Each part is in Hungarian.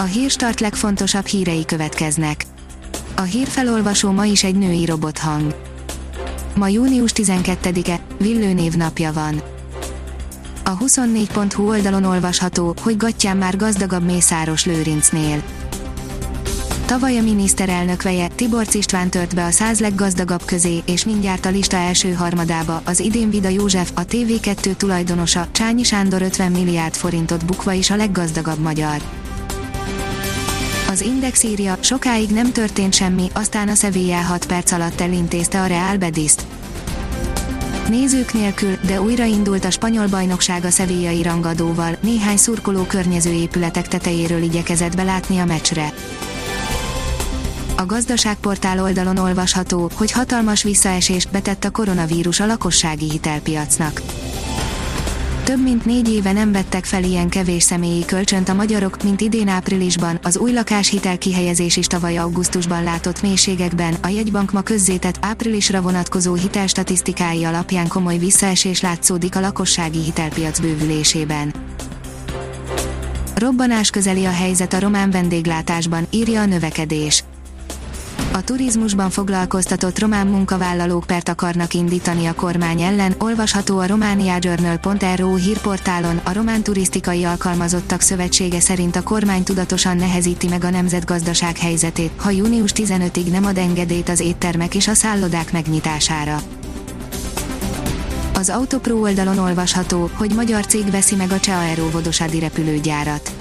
A hírstart legfontosabb hírei következnek. A hírfelolvasó ma is egy női robothang. Ma június 12-e, Villőnév napja van. A 24.hu oldalon olvasható, hogy gatyán már gazdagabb Mészáros Lőrincnél. Tavaly a miniszterelnök veje, Tibor István tört be a száz leggazdagabb közé, és mindjárt a lista első harmadába, az idén Vida József, a TV2 tulajdonosa, Csányi Sándor 50 milliárd forintot bukva is a leggazdagabb magyar. Az Index írja, sokáig nem történt semmi, aztán a Sevilla 6 perc alatt elintézte a Real Betiszt. Nézők nélkül, de újraindult a spanyol bajnokság a szevillai rangadóval, néhány szurkoló környező épületek tetejéről igyekezett belátni a meccsre. A gazdaságportál oldalon olvasható, hogy hatalmas visszaesést betett a koronavírus a lakossági hitelpiacnak. Több mint négy éve nem vettek fel ilyen kevés személyi kölcsönt a magyarok, mint idén áprilisban, az új lakáshitel kihelyezés is tavaly augusztusban látott mélységekben, a jegybank ma közzétett áprilisra vonatkozó hitelstatisztikái alapján komoly visszaesés látszódik a lakossági hitelpiac bővülésében. Robbanás közeli a helyzet a román vendéglátásban, írja a növekedés a turizmusban foglalkoztatott román munkavállalók pert akarnak indítani a kormány ellen, olvasható a romaniajournal.ro hírportálon, a Román Turisztikai Alkalmazottak Szövetsége szerint a kormány tudatosan nehezíti meg a nemzetgazdaság helyzetét, ha június 15-ig nem ad engedélyt az éttermek és a szállodák megnyitására. Az Autopro oldalon olvasható, hogy magyar cég veszi meg a Cseh Aerovodosadi repülőgyárat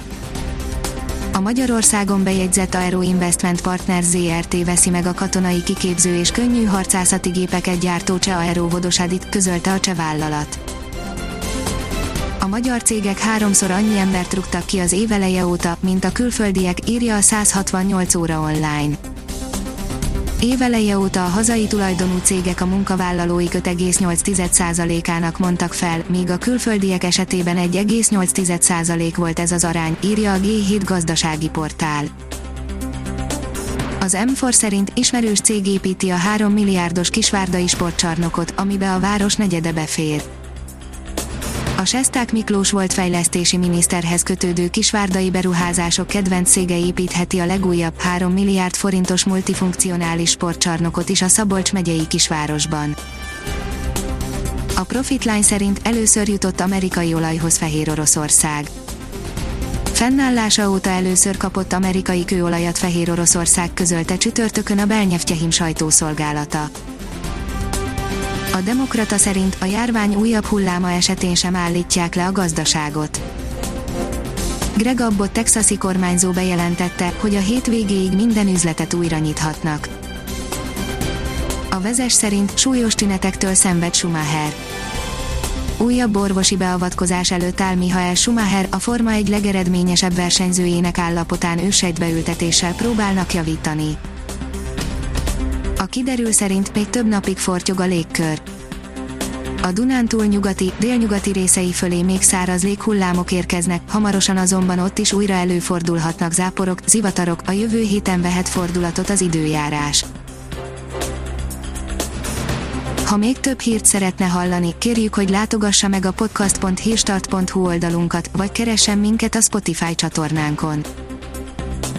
a Magyarországon bejegyzett Aero Investment Partners ZRT veszi meg a katonai kiképző és könnyű harcászati gépeket gyártó Cseh Aero Vodosadit, közölte a cseh vállalat. A magyar cégek háromszor annyi embert rúgtak ki az éveleje óta, mint a külföldiek, írja a 168 óra online. Éveleje óta a hazai tulajdonú cégek a munkavállalói 5,8%-ának mondtak fel, míg a külföldiek esetében 1,8% volt ez az arány, írja a G7 gazdasági portál. Az M4 szerint ismerős cég építi a 3 milliárdos kisvárdai sportcsarnokot, amibe a város negyede befér. A Sesták Miklós volt fejlesztési miniszterhez kötődő kisvárdai beruházások kedvenc cége építheti a legújabb 3 milliárd forintos multifunkcionális sportcsarnokot is a Szabolcs megyei kisvárosban. A Profitline szerint először jutott amerikai olajhoz Fehér Oroszország. Fennállása óta először kapott amerikai kőolajat Fehér Oroszország közölte csütörtökön a Belnyeftjehim sajtószolgálata. A Demokrata szerint a járvány újabb hulláma esetén sem állítják le a gazdaságot. Greg Abbott texasi kormányzó bejelentette, hogy a hétvégéig minden üzletet újra nyithatnak. A vezes szerint súlyos tünetektől szenved Schumacher. Újabb orvosi beavatkozás előtt áll Michael Schumacher, a Forma egy legeredményesebb versenyzőjének állapotán ősejtbeültetéssel próbálnak javítani. A kiderül szerint még több napig fortyog a légkör. A Dunántúl nyugati, délnyugati részei fölé még száraz léghullámok érkeznek, hamarosan azonban ott is újra előfordulhatnak záporok, zivatarok, a jövő héten vehet fordulatot az időjárás. Ha még több hírt szeretne hallani, kérjük, hogy látogassa meg a podcast.hírstart.hu oldalunkat, vagy keressen minket a Spotify csatornánkon